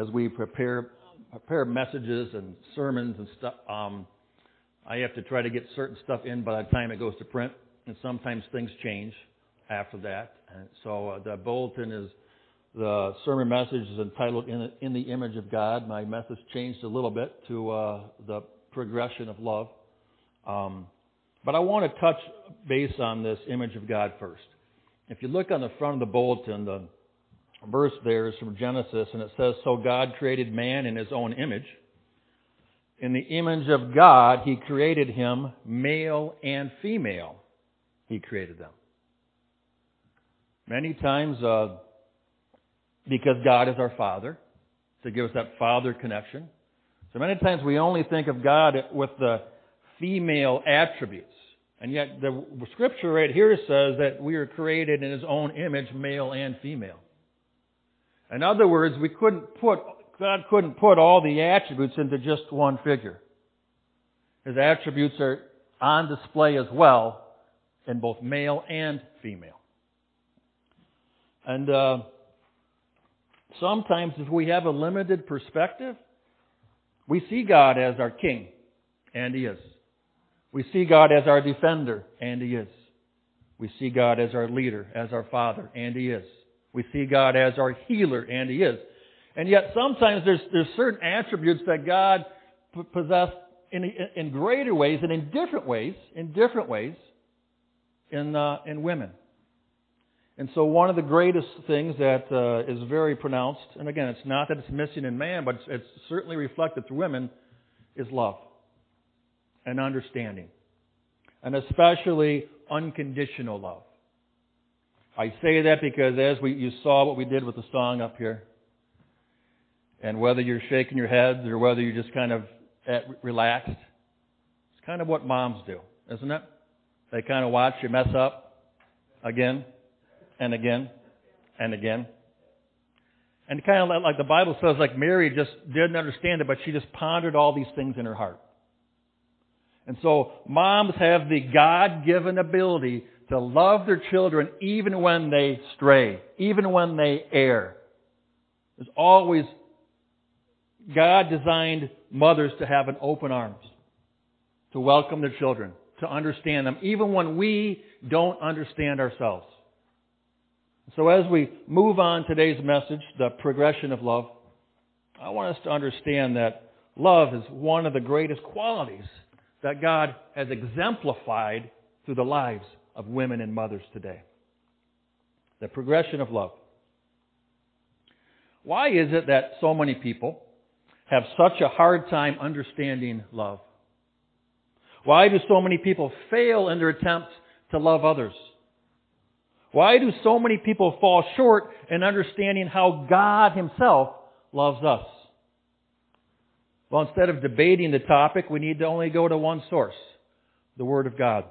as we prepare prepare messages and sermons and stuff, um, I have to try to get certain stuff in by the time it goes to print, and sometimes things change after that. And so uh, the bulletin is the sermon message is entitled "In, in the Image of God." My message changed a little bit to uh, the progression of love, um, but I want to touch base on this image of God first. If you look on the front of the bulletin, the verse there is from Genesis, and it says, "So God created man in His own image." In the image of God, He created him, male and female. He created them. Many times, uh, because God is our Father, to give us that Father connection. So many times we only think of God with the female attributes. And yet the scripture right here says that we are created in His own image, male and female. In other words, we couldn't put, God couldn't put all the attributes into just one figure. His attributes are on display as well in both male and female. And uh, sometimes, if we have a limited perspective, we see God as our king, and He is. We see God as our defender, and He is. We see God as our leader, as our father, and He is. We see God as our healer, and He is. And yet, sometimes there's there's certain attributes that God possessed in in greater ways and in different ways, in different ways, in uh, in women. And so one of the greatest things that uh, is very pronounced, and again, it's not that it's missing in man, but it's, it's certainly reflected through women, is love and understanding. And especially unconditional love. I say that because as we, you saw what we did with the song up here, and whether you're shaking your heads or whether you're just kind of at, relaxed, it's kind of what moms do, isn't it? They kind of watch you mess up again and again and again. And kind of like the Bible says, like Mary just didn't understand it, but she just pondered all these things in her heart. And so moms have the God-given ability to love their children even when they stray, even when they err. There's always, God designed mothers to have an open arms, to welcome their children, to understand them, even when we don't understand ourselves. So as we move on today's message, the progression of love, I want us to understand that love is one of the greatest qualities that God has exemplified through the lives of women and mothers today. The progression of love. Why is it that so many people have such a hard time understanding love? Why do so many people fail in their attempts to love others? Why do so many people fall short in understanding how God Himself loves us? Well, instead of debating the topic, we need to only go to one source, the Word of God.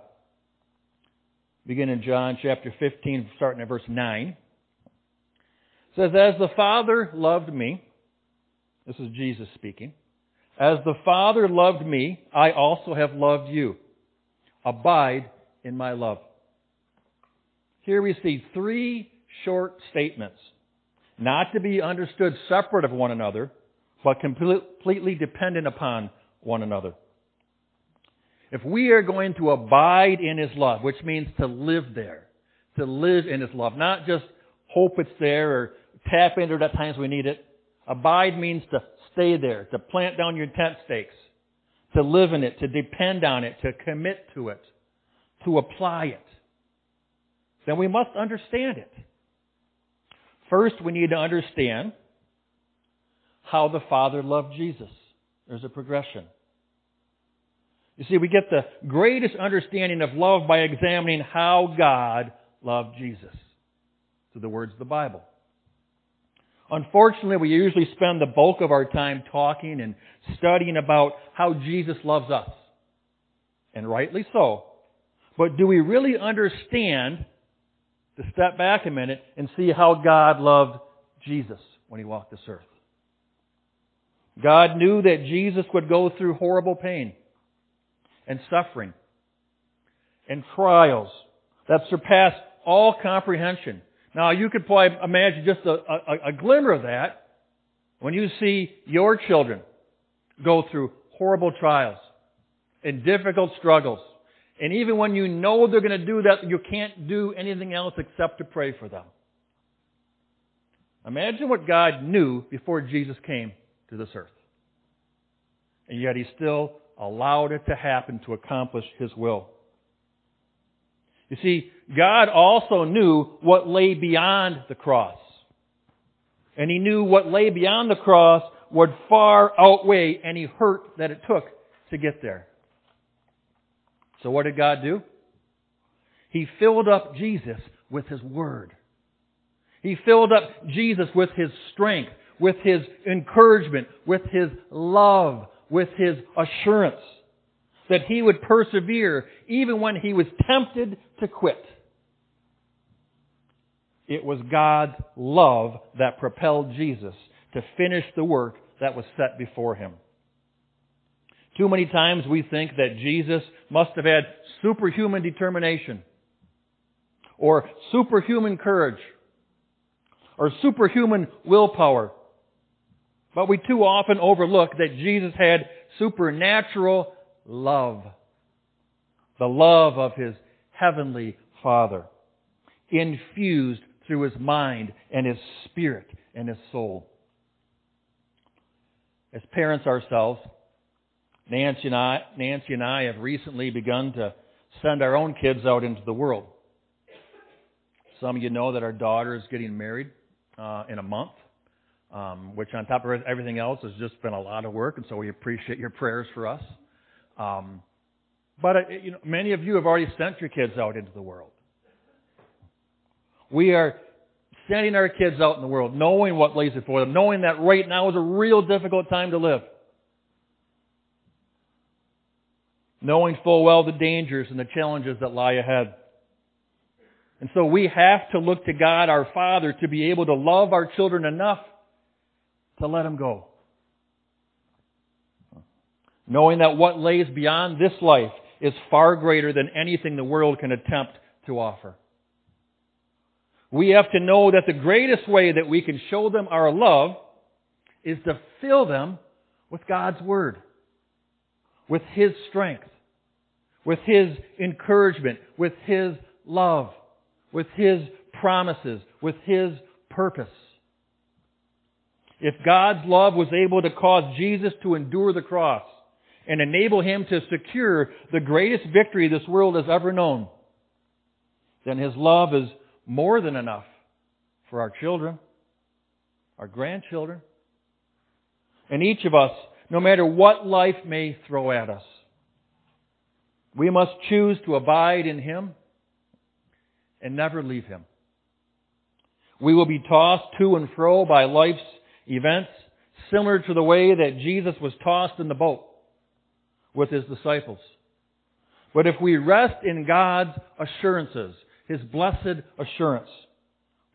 Begin in John chapter 15, starting at verse 9. It says, As the Father loved me, this is Jesus speaking, as the Father loved me, I also have loved you. Abide in my love. Here we see three short statements, not to be understood separate of one another, but completely dependent upon one another. If we are going to abide in His love, which means to live there, to live in His love, not just hope it's there or tap into it at times we need it. Abide means to stay there, to plant down your tent stakes, to live in it, to depend on it, to commit to it, to apply it. Then we must understand it. First, we need to understand how the Father loved Jesus. There's a progression. You see, we get the greatest understanding of love by examining how God loved Jesus through the words of the Bible. Unfortunately, we usually spend the bulk of our time talking and studying about how Jesus loves us. And rightly so. But do we really understand, to step back a minute and see how God loved Jesus when he walked this earth? God knew that Jesus would go through horrible pain and suffering and trials that surpass all comprehension. Now, you could probably imagine just a, a, a glimmer of that when you see your children go through horrible trials and difficult struggles, and even when you know they're going to do that, you can't do anything else except to pray for them. Imagine what God knew before Jesus came to this earth. And yet He still allowed it to happen to accomplish His will. You see, God also knew what lay beyond the cross. And He knew what lay beyond the cross would far outweigh any hurt that it took to get there. So what did God do? He filled up Jesus with His Word. He filled up Jesus with His strength, with His encouragement, with His love, with His assurance that He would persevere even when He was tempted to quit. It was God's love that propelled Jesus to finish the work that was set before Him. Too many times we think that Jesus must have had superhuman determination or superhuman courage or superhuman willpower. But we too often overlook that Jesus had supernatural love. The love of His Heavenly Father. Infused through His mind and His spirit and His soul. As parents ourselves, Nancy and I, Nancy and I have recently begun to send our own kids out into the world. Some of you know that our daughter is getting married uh, in a month, um, which on top of everything else has just been a lot of work, and so we appreciate your prayers for us. Um, but uh, you know, many of you have already sent your kids out into the world. We are sending our kids out in the world, knowing what lays before them, knowing that right now is a real difficult time to live. knowing full well the dangers and the challenges that lie ahead. And so we have to look to God, our Father, to be able to love our children enough to let them go. Knowing that what lays beyond this life is far greater than anything the world can attempt to offer. We have to know that the greatest way that we can show them our love is to fill them with God's Word with His strength, with His encouragement, with His love, with His promises, with His purpose. If God's love was able to cause Jesus to endure the cross and enable Him to secure the greatest victory this world has ever known, then His love is more than enough for our children, our grandchildren, and each of us no matter what life may throw at us. We must choose to abide in Him and never leave Him. We will be tossed to and fro by life's events, similar to the way that Jesus was tossed in the boat with His disciples. But if we rest in God's assurances, His blessed assurance,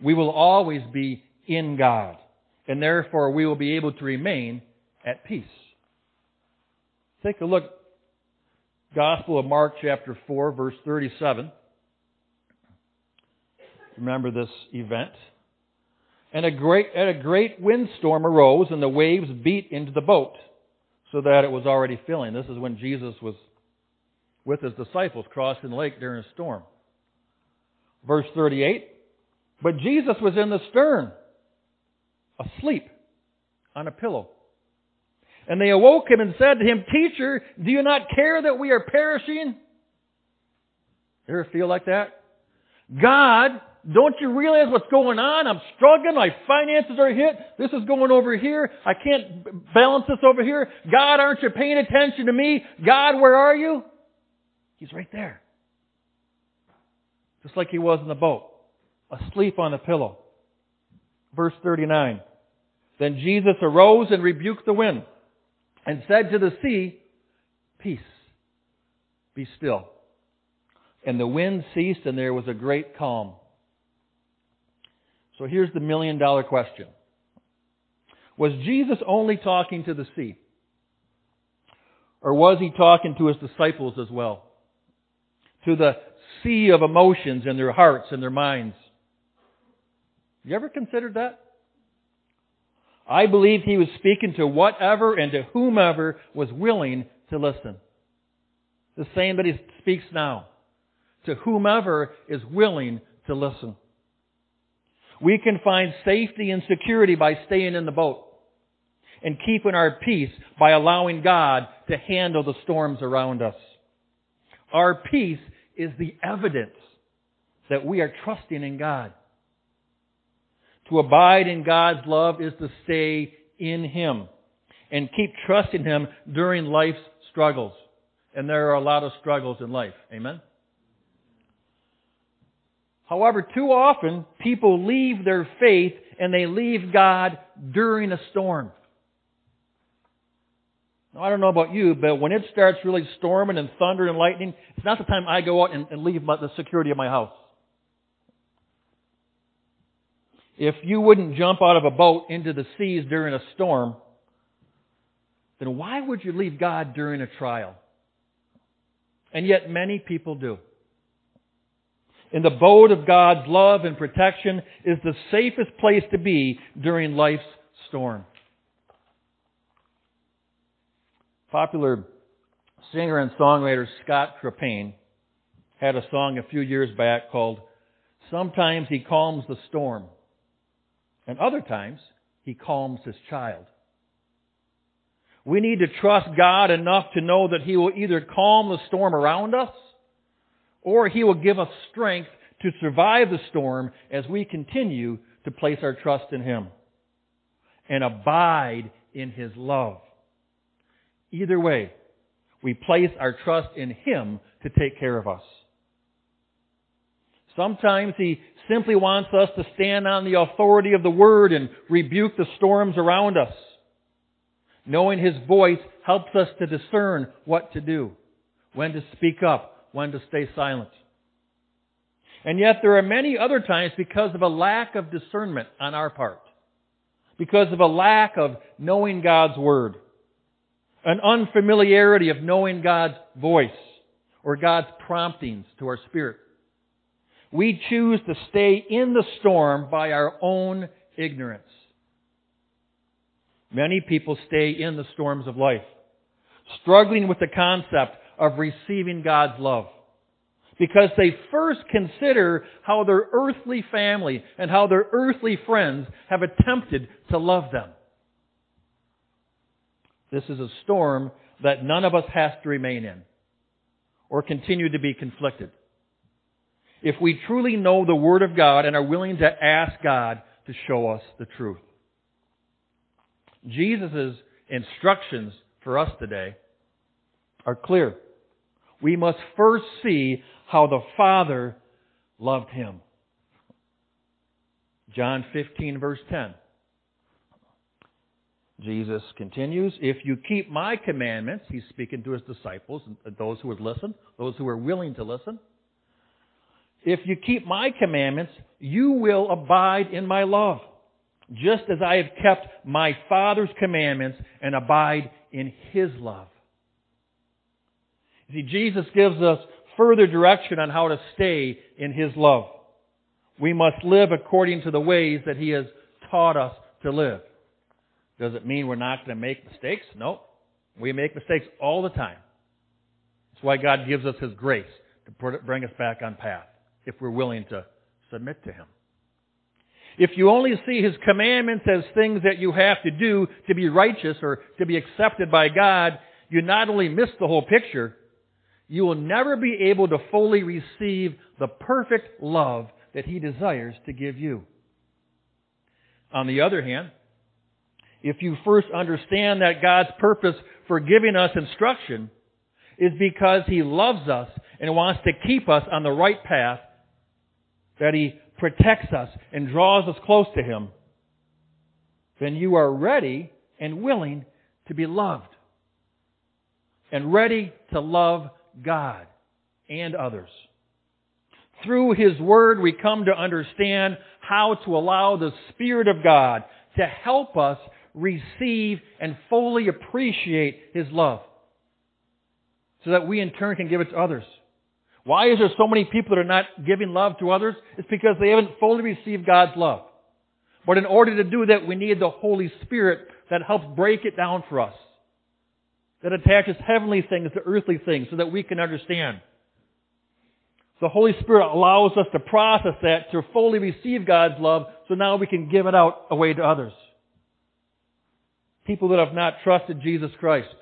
we will always be in God. And therefore we will be able to remain at peace. Take a look, Gospel of Mark chapter 4 verse 37. Remember this event. And a great, and a great windstorm arose and the waves beat into the boat so that it was already filling. This is when Jesus was with his disciples crossing the lake during a storm. Verse 38. But Jesus was in the stern, asleep on a pillow. And they awoke him and said to him, Teacher, do you not care that we are perishing? You ever feel like that? God, don't you realize what's going on? I'm struggling. My finances are hit. This is going over here. I can't balance this over here. God, aren't you paying attention to me? God, where are you? He's right there. Just like he was in the boat, asleep on the pillow. Verse 39. Then Jesus arose and rebuked the wind and said to the sea, Peace, be still. And the wind ceased and there was a great calm. So here's the million dollar question. Was Jesus only talking to the sea? Or was he talking to his disciples as well? To the sea of emotions in their hearts and their minds? You ever considered that? I believe he was speaking to whatever and to whomever was willing to listen. The same that he speaks now. To whomever is willing to listen. We can find safety and security by staying in the boat and keeping our peace by allowing God to handle the storms around us. Our peace is the evidence that we are trusting in God. To abide in God's love is to stay in Him and keep trusting Him during life's struggles. And there are a lot of struggles in life. Amen? However, too often people leave their faith and they leave God during a storm. Now, I don't know about you, but when it starts really storming and thunder and lightning, it's not the time I go out and, and leave my, the security of my house. If you wouldn't jump out of a boat into the seas during a storm, then why would you leave God during a trial? And yet many people do. In the boat of God's love and protection is the safest place to be during life's storm. Popular singer and songwriter Scott Krippayne had a song a few years back called Sometimes He Calms the Storm. And other times, He calms His child. We need to trust God enough to know that He will either calm the storm around us or He will give us strength to survive the storm as we continue to place our trust in Him and abide in His love. Either way, we place our trust in Him to take care of us. Sometimes He simply wants us to stand on the authority of the Word and rebuke the storms around us. Knowing His voice helps us to discern what to do, when to speak up, when to stay silent. And yet there are many other times because of a lack of discernment on our part, because of a lack of knowing God's Word, an unfamiliarity of knowing God's voice or God's promptings to our spirit we choose to stay in the storm by our own ignorance. Many people stay in the storms of life, struggling with the concept of receiving God's love. Because they first consider how their earthly family and how their earthly friends have attempted to love them. This is a storm that none of us has to remain in or continue to be conflicted if we truly know the Word of God and are willing to ask God to show us the truth. Jesus' instructions for us today are clear. We must first see how the Father loved him. John 15 verse 10. Jesus continues, if you keep my commandments, he's speaking to his disciples, those who would listen, those who are willing to listen, if you keep my commandments, you will abide in my love, just as I have kept my Father's commandments and abide in his love. See, Jesus gives us further direction on how to stay in his love. We must live according to the ways that he has taught us to live. Does it mean we're not going to make mistakes? No. We make mistakes all the time. That's why God gives us his grace to bring us back on path if we're willing to submit to Him. If you only see His commandments as things that you have to do to be righteous or to be accepted by God, you not only miss the whole picture, you will never be able to fully receive the perfect love that He desires to give you. On the other hand, if you first understand that God's purpose for giving us instruction is because He loves us and wants to keep us on the right path, that He protects us and draws us close to Him, then you are ready and willing to be loved. And ready to love God and others. Through His Word, we come to understand how to allow the Spirit of God to help us receive and fully appreciate His love. So that we in turn can give it to others. Why is there so many people that are not giving love to others? It's because they haven't fully received God's love. But in order to do that, we need the Holy Spirit that helps break it down for us. That attaches heavenly things to earthly things so that we can understand. The Holy Spirit allows us to process that, to fully receive God's love, so now we can give it out away to others. People that have not trusted Jesus Christ,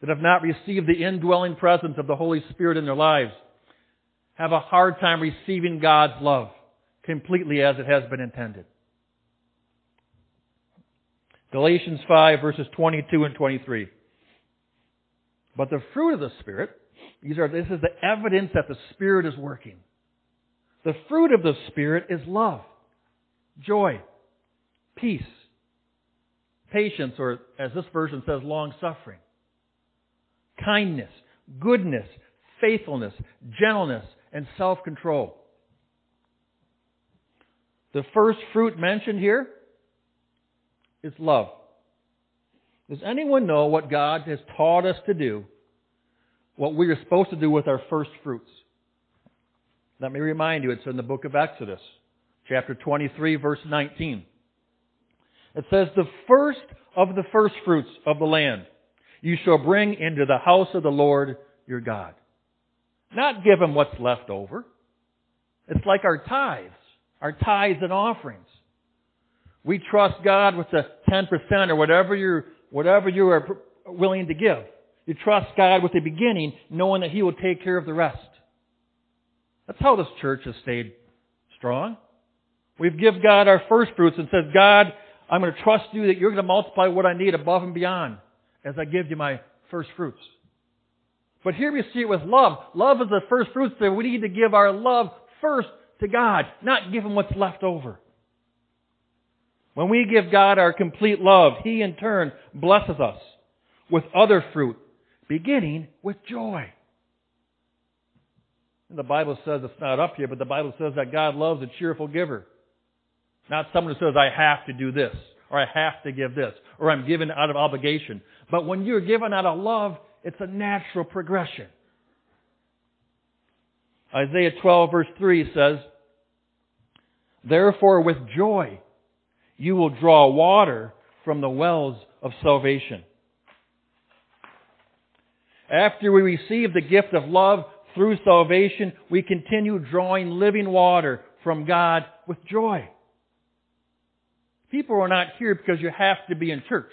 that have not received the indwelling presence of the Holy Spirit in their lives, have a hard time receiving God's love completely as it has been intended. Galatians 5 verses 22 and 23. But the fruit of the Spirit, these are, this is the evidence that the Spirit is working. The fruit of the Spirit is love, joy, peace, patience, or as this version says, long suffering, kindness, goodness, faithfulness, gentleness, and self-control. The first fruit mentioned here is love. Does anyone know what God has taught us to do? What we are supposed to do with our first fruits? Let me remind you, it's in the book of Exodus, chapter 23, verse 19. It says, The first of the first fruits of the land you shall bring into the house of the Lord your God. Not give him what's left over. It's like our tithes, our tithes and offerings. We trust God with the 10% or whatever you're, whatever you are willing to give. You trust God with the beginning, knowing that He will take care of the rest. That's how this church has stayed strong. We've give God our first fruits and said, God, I'm going to trust you that you're going to multiply what I need above and beyond as I give you my first fruits. But here we see it with love. Love is the first fruits that we need to give our love first to God, not give Him what's left over. When we give God our complete love, He in turn blesses us with other fruit, beginning with joy. And the Bible says it's not up here, but the Bible says that God loves a cheerful giver. Not someone who says, I have to do this, or I have to give this, or I'm given out of obligation. But when you're given out of love, it's a natural progression. Isaiah 12 verse 3 says, Therefore with joy you will draw water from the wells of salvation. After we receive the gift of love through salvation, we continue drawing living water from God with joy. People are not here because you have to be in church.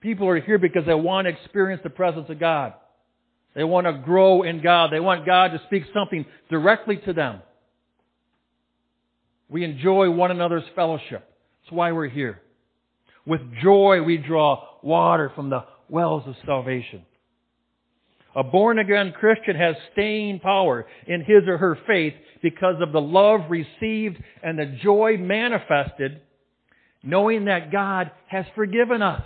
People are here because they want to experience the presence of God. They want to grow in God. They want God to speak something directly to them. We enjoy one another's fellowship. That's why we're here. With joy we draw water from the wells of salvation. A born again Christian has staying power in his or her faith because of the love received and the joy manifested knowing that God has forgiven us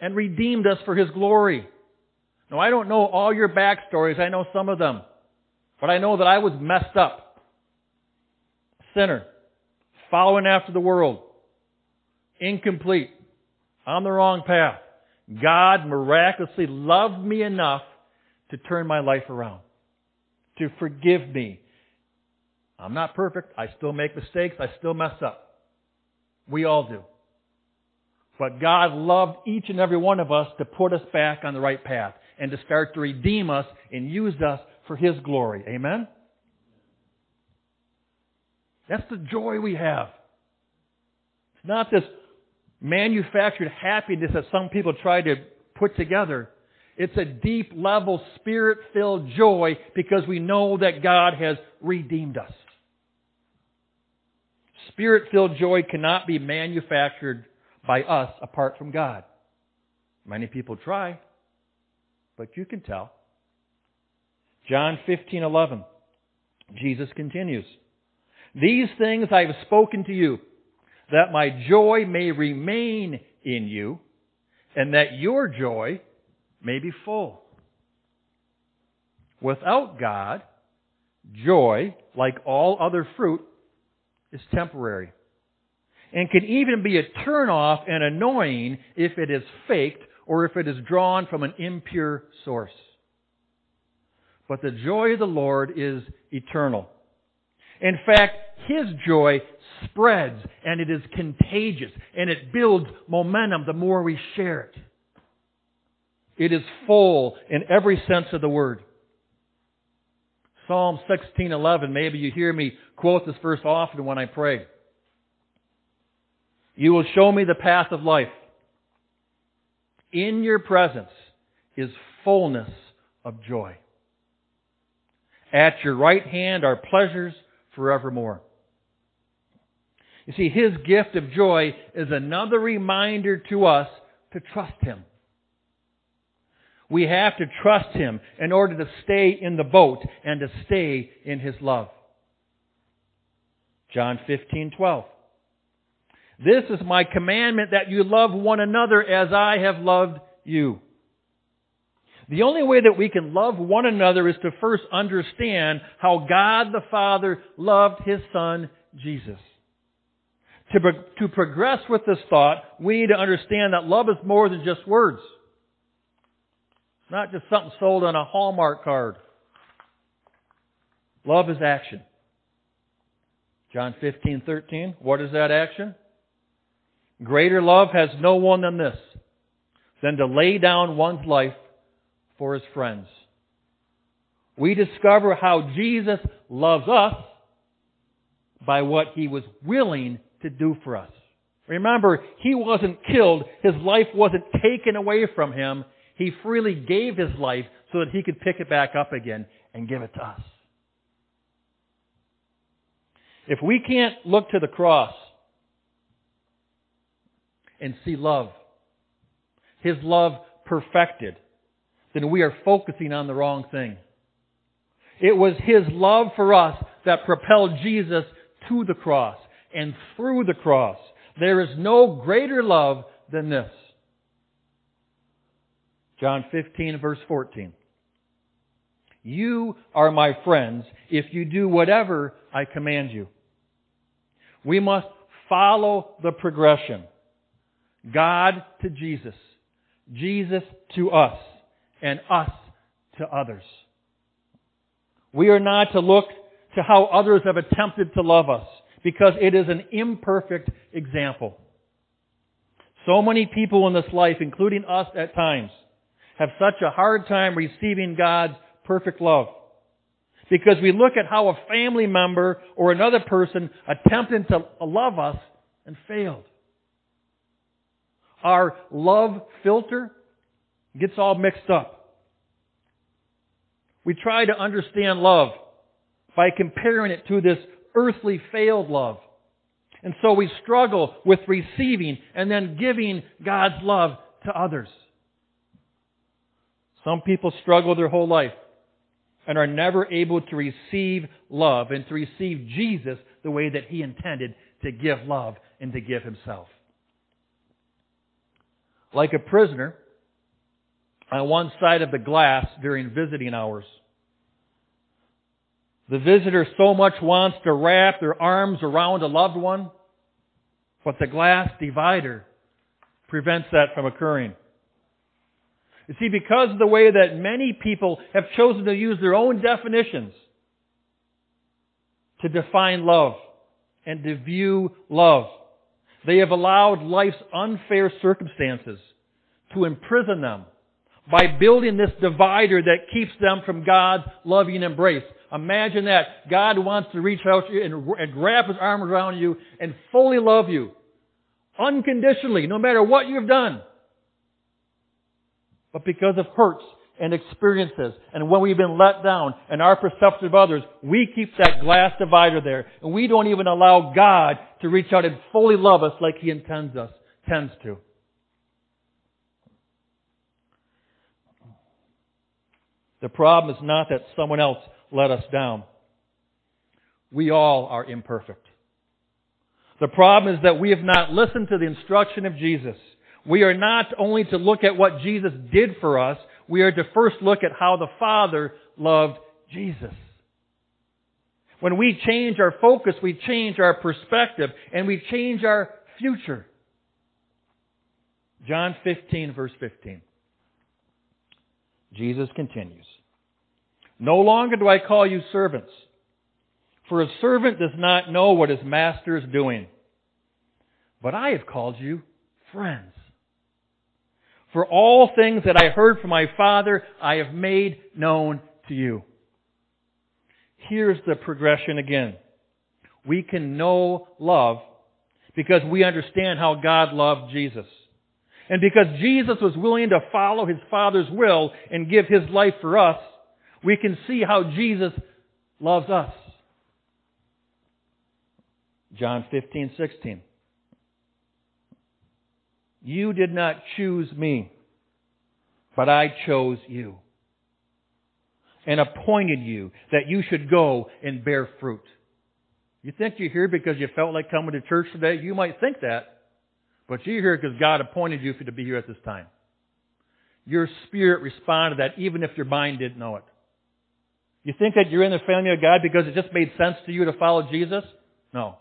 and redeemed us for His glory. Now I don't know all your backstories, I know some of them. But I know that I was messed up. Sinner following after the world, incomplete, on the wrong path. God miraculously loved me enough to turn my life around, to forgive me. I'm not perfect. I still make mistakes. I still mess up. We all do. But God loved each and every one of us to put us back on the right path and to start to redeem us and use us for His glory. Amen? That's the joy we have. It's not this manufactured happiness that some people try to put together. It's a deep level spirit filled joy because we know that God has redeemed us. Spirit filled joy cannot be manufactured by us apart from God. Many people try, but you can tell. John 15:11 Jesus continues these things I have spoken to you, that my joy may remain in you, and that your joy may be full. Without God, joy, like all other fruit, is temporary. And can even be a turnoff and annoying if it is faked or if it is drawn from an impure source. But the joy of the Lord is eternal. In fact, His joy spreads and it is contagious and it builds momentum the more we share it. It is full in every sense of the word. Psalm 16:11, maybe you hear me quote this verse often when I pray. You will show me the path of life. In your presence is fullness of joy. At your right hand are pleasures forevermore. You see, His gift of joy is another reminder to us to trust Him. We have to trust Him in order to stay in the boat and to stay in His love. John 15:12. This is my commandment that you love one another as I have loved you. The only way that we can love one another is to first understand how God the Father loved His Son, Jesus. To, to progress with this thought, we need to understand that love is more than just words. It's not just something sold on a Hallmark card. Love is action. John 15, 13. What is that action? Greater love has no one than this, than to lay down one's life for his friends. We discover how Jesus loves us by what he was willing to do for us. Remember, he wasn't killed. His life wasn't taken away from him. He freely gave his life so that he could pick it back up again and give it to us. If we can't look to the cross and see love, his love perfected, then we are focusing on the wrong thing. It was his love for us that propelled Jesus to the cross and through the cross. There is no greater love than this. John 15 verse 14. You are my friends if you do whatever I command you. We must follow the progression. God to Jesus. Jesus to us. And us to others. We are not to look to how others have attempted to love us because it is an imperfect example. So many people in this life, including us at times, have such a hard time receiving God's perfect love. Because we look at how a family member or another person attempted to love us and failed. Our love filter gets all mixed up. We try to understand love by comparing it to this earthly failed love. And so we struggle with receiving and then giving God's love to others. Some people struggle their whole life and are never able to receive love and to receive Jesus the way that He intended to give love and to give Himself. Like a prisoner on one side of the glass during visiting hours. The visitor so much wants to wrap their arms around a loved one, but the glass divider prevents that from occurring. You see, because of the way that many people have chosen to use their own definitions to define love and to view love, they have allowed life's unfair circumstances to imprison them by building this divider that keeps them from God's loving embrace. Imagine that. God wants to reach out to you and, and wrap His arms around you and fully love you. Unconditionally, no matter what you've done but because of hurts and experiences and when we've been let down and our perception of others, we keep that glass divider there and we don't even allow God to reach out and fully love us like He intends us, tends to. The problem is not that someone else let us down. We all are imperfect. The problem is that we have not listened to the instruction of Jesus we are not only to look at what Jesus did for us, we are to first look at how the Father loved Jesus. When we change our focus, we change our perspective, and we change our future. John 15, verse 15. Jesus continues. No longer do I call you servants, For a servant does not know what his master is doing. But I have called you friends. For all things that I heard from my Father, I have made known to you. Here's the progression again. We can know love because we understand how God loved Jesus. And because Jesus was willing to follow his Father's will and give his life for us, we can see how Jesus loves us. John 15, 16. You did not choose me, but I chose you and appointed you that you should go and bear fruit. You think you're here because you felt like coming to church today? You might think that. But you're here because God appointed you to be here at this time. Your spirit responded to that even if your mind didn't know it. You think that you're in the family of God because it just made sense to you to follow Jesus? No.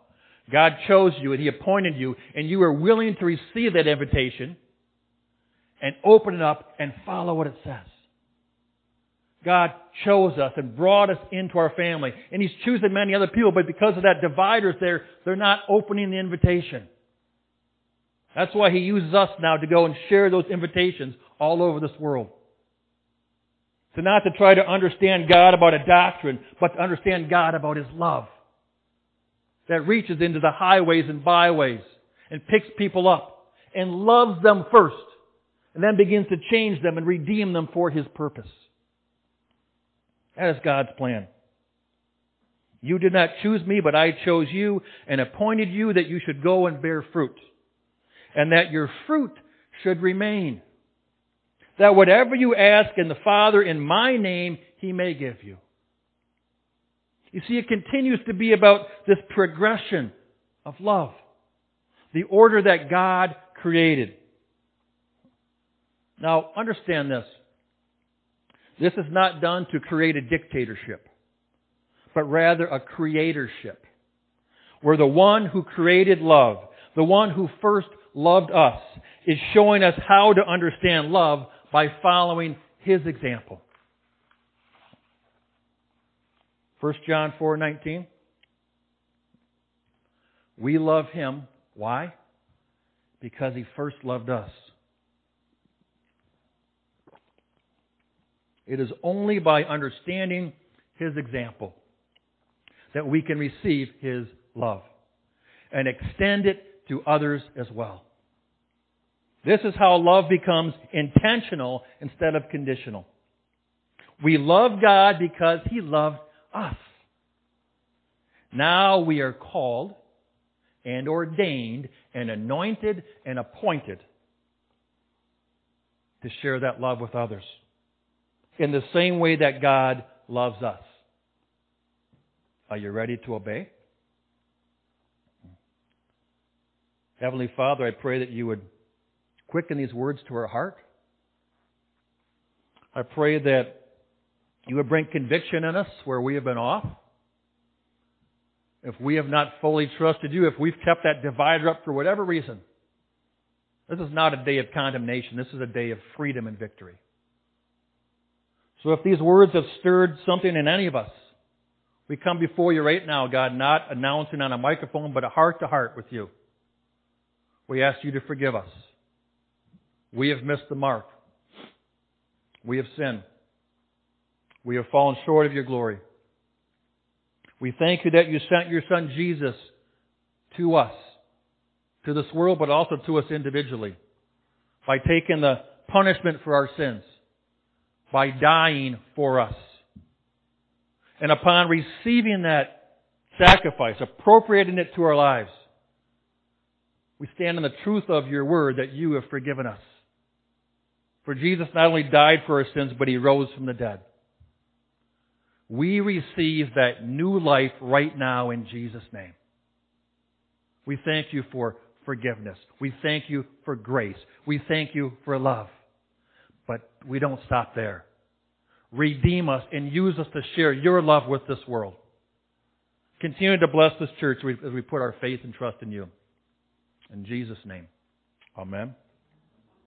God chose you and He appointed you and you were willing to receive that invitation and open it up and follow what it says. God chose us and brought us into our family. And He's choosing many other people, but because of that dividers there, they're not opening the invitation. That's why He uses us now to go and share those invitations all over this world. So not to try to understand God about a doctrine, but to understand God about His love. That reaches into the highways and byways and picks people up and loves them first and then begins to change them and redeem them for His purpose. That is God's plan. You did not choose me, but I chose you and appointed you that you should go and bear fruit, and that your fruit should remain. That whatever you ask in the Father in my name, He may give you. You see, it continues to be about this progression of love. The order that God created. Now, understand this. This is not done to create a dictatorship, but rather a creatorship. Where the one who created love, the one who first loved us, is showing us how to understand love by following his example. 1 John 4:19 We love him why? Because he first loved us. It is only by understanding His example that we can receive His love and extend it to others as well. This is how love becomes intentional instead of conditional. We love God because He loved us. Now we are called and ordained and anointed and appointed to share that love with others in the same way that God loves us. Are you ready to obey? Heavenly Father, I pray that you would quicken these words to our heart. I pray that you would bring conviction in us where we have been off. If we have not fully trusted you, if we've kept that divider up for whatever reason, this is not a day of condemnation. This is a day of freedom and victory. So if these words have stirred something in any of us, we come before you right now, God, not announcing on a microphone, but a heart to heart with you. We ask you to forgive us. We have missed the mark. We have sinned. We have fallen short of your glory. We thank you that you sent your son Jesus to us, to this world, but also to us individually, by taking the punishment for our sins by dying for us. And upon receiving that sacrifice, appropriating it to our lives, we stand in the truth of your word that you have forgiven us. For Jesus not only died for our sins, but he rose from the dead. We receive that new life right now in Jesus' name. We thank you for forgiveness. We thank you for grace. We thank you for love. But we don't stop there. Redeem us and use us to share your love with this world. Continue to bless this church as we put our faith and trust in you. In Jesus' name. Amen.